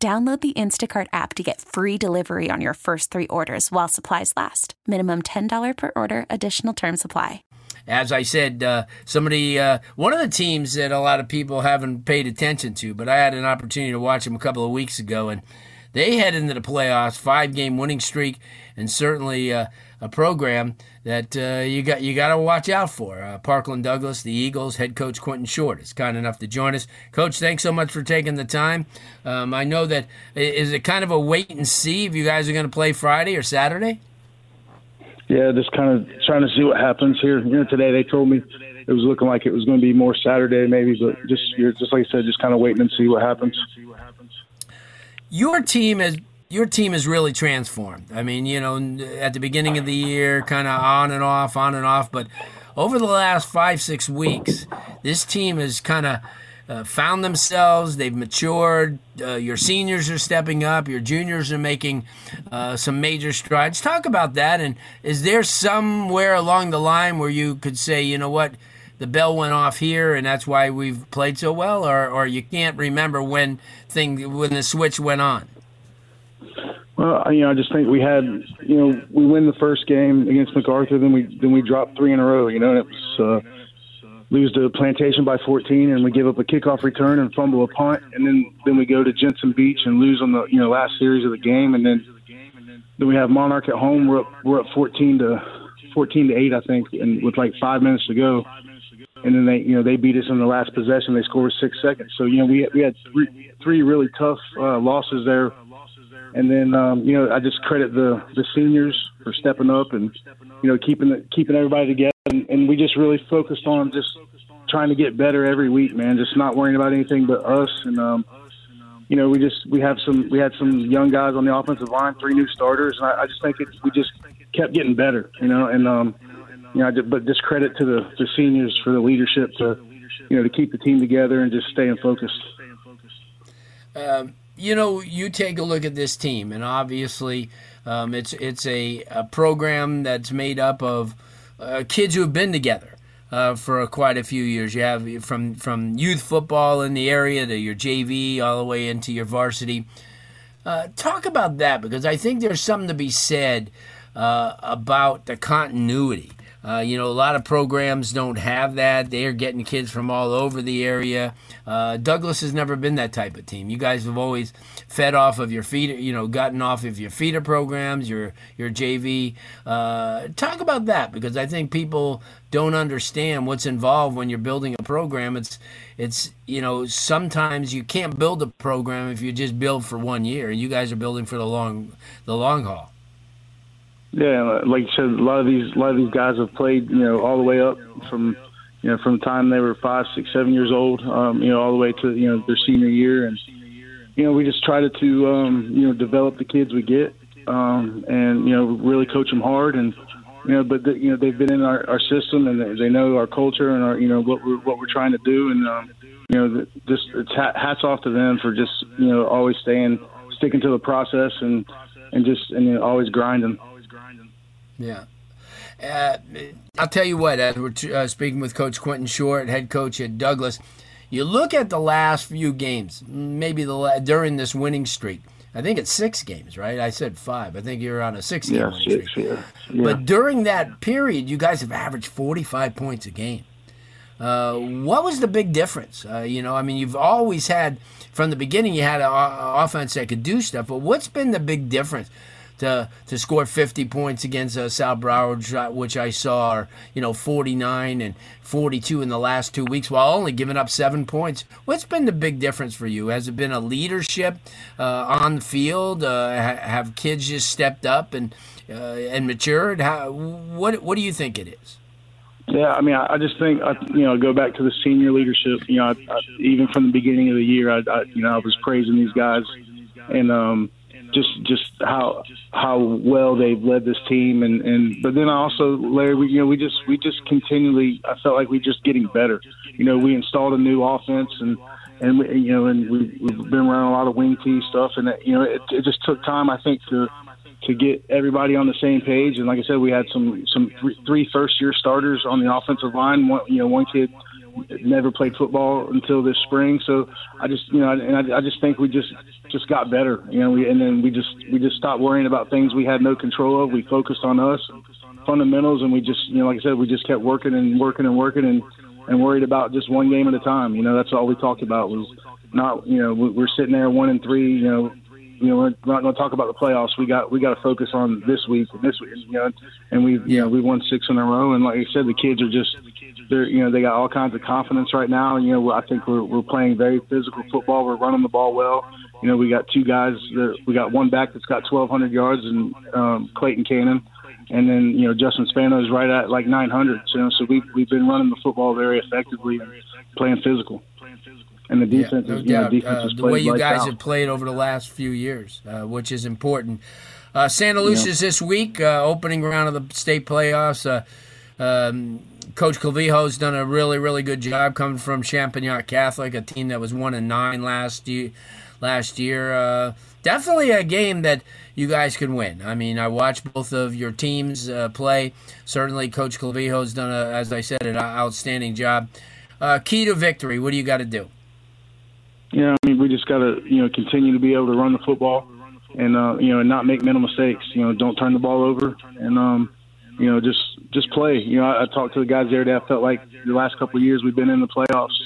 Download the Instacart app to get free delivery on your first three orders while supplies last. Minimum $10 per order, additional term supply. As I said, uh, somebody, uh, one of the teams that a lot of people haven't paid attention to, but I had an opportunity to watch them a couple of weeks ago, and they head into the playoffs, five game winning streak, and certainly uh, a program that uh, you got you got to watch out for. Uh, Parkland Douglas, the Eagles, head coach Quentin Short is kind enough to join us. Coach, thanks so much for taking the time. Um, I know that is it kind of a wait and see if you guys are going to play Friday or Saturday. Yeah, just kind of trying to see what happens here. You know, today they told me it was looking like it was going to be more Saturday, maybe, but just just like I said, just kind of waiting and see what happens. Your team has your team has really transformed. I mean, you know, at the beginning of the year, kind of on and off, on and off, but over the last five, six weeks, this team has kind of uh, found themselves. They've matured. Uh, your seniors are stepping up. Your juniors are making uh, some major strides. Talk about that. And is there somewhere along the line where you could say, you know what, the bell went off here, and that's why we've played so well, or, or you can't remember when thing when the switch went on? Well, you know, I just think we had, you know, we win the first game against MacArthur, then we then we dropped three in a row. You know, and it was uh, lose to Plantation by 14, and we give up a kickoff return and fumble a punt, and then then we go to Jensen Beach and lose on the you know last series of the game, and then then we have Monarch at home. We're up we're up 14 to 14 to eight, I think, and with like five minutes to go. And then they, you know, they beat us in the last possession. They scored six seconds. So you know, we we had three, three really tough uh, losses there and then um, you know I just credit the the seniors for stepping up and you know keeping the, keeping everybody together. And, and we just really focused on just trying to get better every week, man. Just not worrying about anything but us. And um, you know we just we have some we had some young guys on the offensive line, three new starters, and I, I just think it, we just kept getting better. You know, and um, you know, but just credit to the the seniors for the leadership to you know to keep the team together and just staying focused. Um you know, you take a look at this team, and obviously, um, it's it's a, a, program that's made up of uh, kids who have been together uh, for quite a few years. You have from from youth football in the area to your JV, all the way into your varsity. Uh, talk about that because I think there's something to be said uh, about the continuity uh, you know, a lot of programs don't have that. They are getting kids from all over the area. Uh, Douglas has never been that type of team. You guys have always fed off of your feeder, you know, gotten off of your feeder programs, your your JV. Uh, talk about that because I think people don't understand what's involved when you're building a program. It's it's you know sometimes you can't build a program if you just build for one year. You guys are building for the long the long haul. Yeah, like you said, a lot of these a lot of these guys have played, you know, all the way up from you know from the time they were five, six, seven years old, um, you know, all the way to you know their senior year, and you know we just try to, to um, you know develop the kids we get, um, and you know really coach them hard, and you know, but the, you know they've been in our, our system and they, know our culture and our you know what we're what we're trying to do, and um, you know just it's hats off to them for just you know always staying sticking to the process and and just and you know, always grinding. Yeah. Uh, I'll tell you what, as we're uh, speaking with Coach Quentin Short, head coach at Douglas, you look at the last few games, maybe the during this winning streak. I think it's six games, right? I said five. I think you're on a six game yeah, winning six, streak. Yeah, yeah. But during that period, you guys have averaged 45 points a game. Uh, what was the big difference? Uh, you know, I mean, you've always had, from the beginning, you had an offense that could do stuff, but what's been the big difference? To to score 50 points against uh, South Broward, which I saw are you know 49 and 42 in the last two weeks, while only giving up seven points. What's been the big difference for you? Has it been a leadership uh, on the field? Uh, have kids just stepped up and uh, and matured? How, what what do you think it is? Yeah, I mean, I, I just think I, you know, go back to the senior leadership. You know, I, I, even from the beginning of the year, I, I you know I was praising these guys and um, just just how how well they've led this team, and and but then also Larry, we, you know, we just we just continually, I felt like we just getting better. You know, we installed a new offense and and we, you know, and we, we've been running a lot of wing T stuff, and you know, it, it just took time, I think, to to get everybody on the same page. And like I said, we had some some three, three first year starters on the offensive line. One, you know, one kid never played football until this spring. So I just, you know, and I, I just think we just just got better, you know. We, and then we just we just stopped worrying about things we had no control of. We focused on us, fundamentals, and we just, you know, like I said, we just kept working and working and working and and worried about just one game at a time. You know, that's all we talked about was not, you know, we're sitting there one and three, you know, you know, we're not going to talk about the playoffs. We got we got to focus on this week and this week, you know, and we you know we won six in a row. And like I said, the kids are just they're you know they got all kinds of confidence right now. You know, I think we're we're playing very physical football. We're running the ball well. You know, we got two guys. That, we got one back that's got 1,200 yards, and um, Clayton Cannon, and then you know Justin Spano is right at like 900. You know, so we we've been running the football very effectively, and playing physical and the defense yeah, no is you know, defense uh, the way you guys out. have played over the last few years, uh, which is important. Uh, Santaluces this week, uh, opening round of the state playoffs. Uh, um, Coach Clavijo's done a really, really good job coming from Champagnat Catholic, a team that was one and nine last year. Last year, uh, definitely a game that you guys can win. I mean, I watched both of your teams play. Certainly, Coach Clavijo's done, a, as I said, an outstanding job. key to victory. What do you got to do? Yeah, I mean, we just got to you know continue to be able to run the football, and uh, you know, and not make mental mistakes. You know, don't turn the ball over, and um, you know, just just play. You know, I, I talked to the guys there. That I felt like the last couple of years we've been in the playoffs.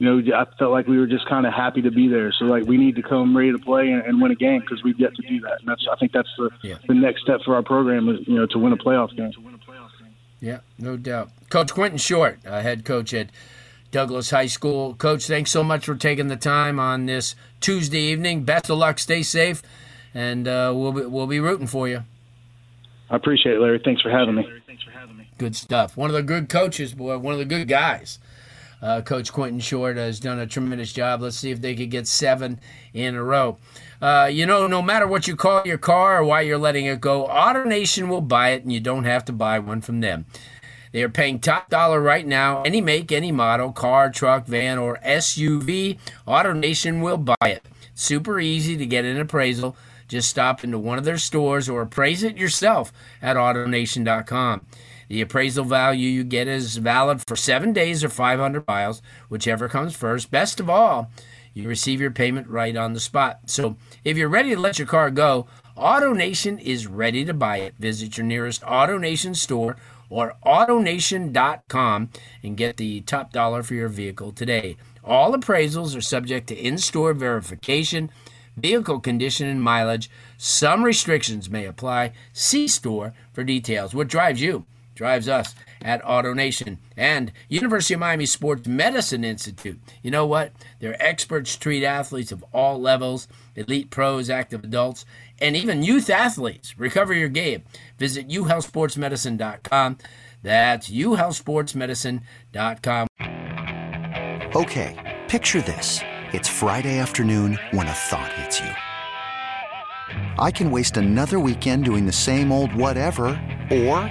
You know, I felt like we were just kind of happy to be there. So like we need to come ready to play and, and win a game because we've yet to do that. And that's I think that's the yeah. the next step for our program is you know to win a playoff game. Yeah, no doubt. Coach Quentin Short, uh, head coach at Douglas High School. Coach, thanks so much for taking the time on this Tuesday evening. Best of luck. Stay safe, and uh, we'll be, we'll be rooting for you. I appreciate it, Larry. Thanks for having me. Good stuff. One of the good coaches, boy. One of the good guys. Uh, Coach Quentin Short has done a tremendous job. Let's see if they could get seven in a row. Uh, you know, no matter what you call your car or why you're letting it go, AutoNation will buy it, and you don't have to buy one from them. They are paying top dollar right now. Any make, any model, car, truck, van, or SUV, AutoNation will buy it. Super easy to get an appraisal. Just stop into one of their stores or appraise it yourself at AutoNation.com. The appraisal value you get is valid for seven days or 500 miles, whichever comes first. Best of all, you receive your payment right on the spot. So if you're ready to let your car go, AutoNation is ready to buy it. Visit your nearest AutoNation store or AutoNation.com and get the top dollar for your vehicle today. All appraisals are subject to in store verification, vehicle condition, and mileage. Some restrictions may apply. See store for details. What drives you? Drives us at AutoNation and University of Miami Sports Medicine Institute. You know what? Their experts treat athletes of all levels, elite pros, active adults, and even youth athletes. Recover your game. Visit uhealthsportsmedicine.com. That's uhealthsportsmedicine.com. Okay, picture this. It's Friday afternoon when a thought hits you. I can waste another weekend doing the same old whatever, or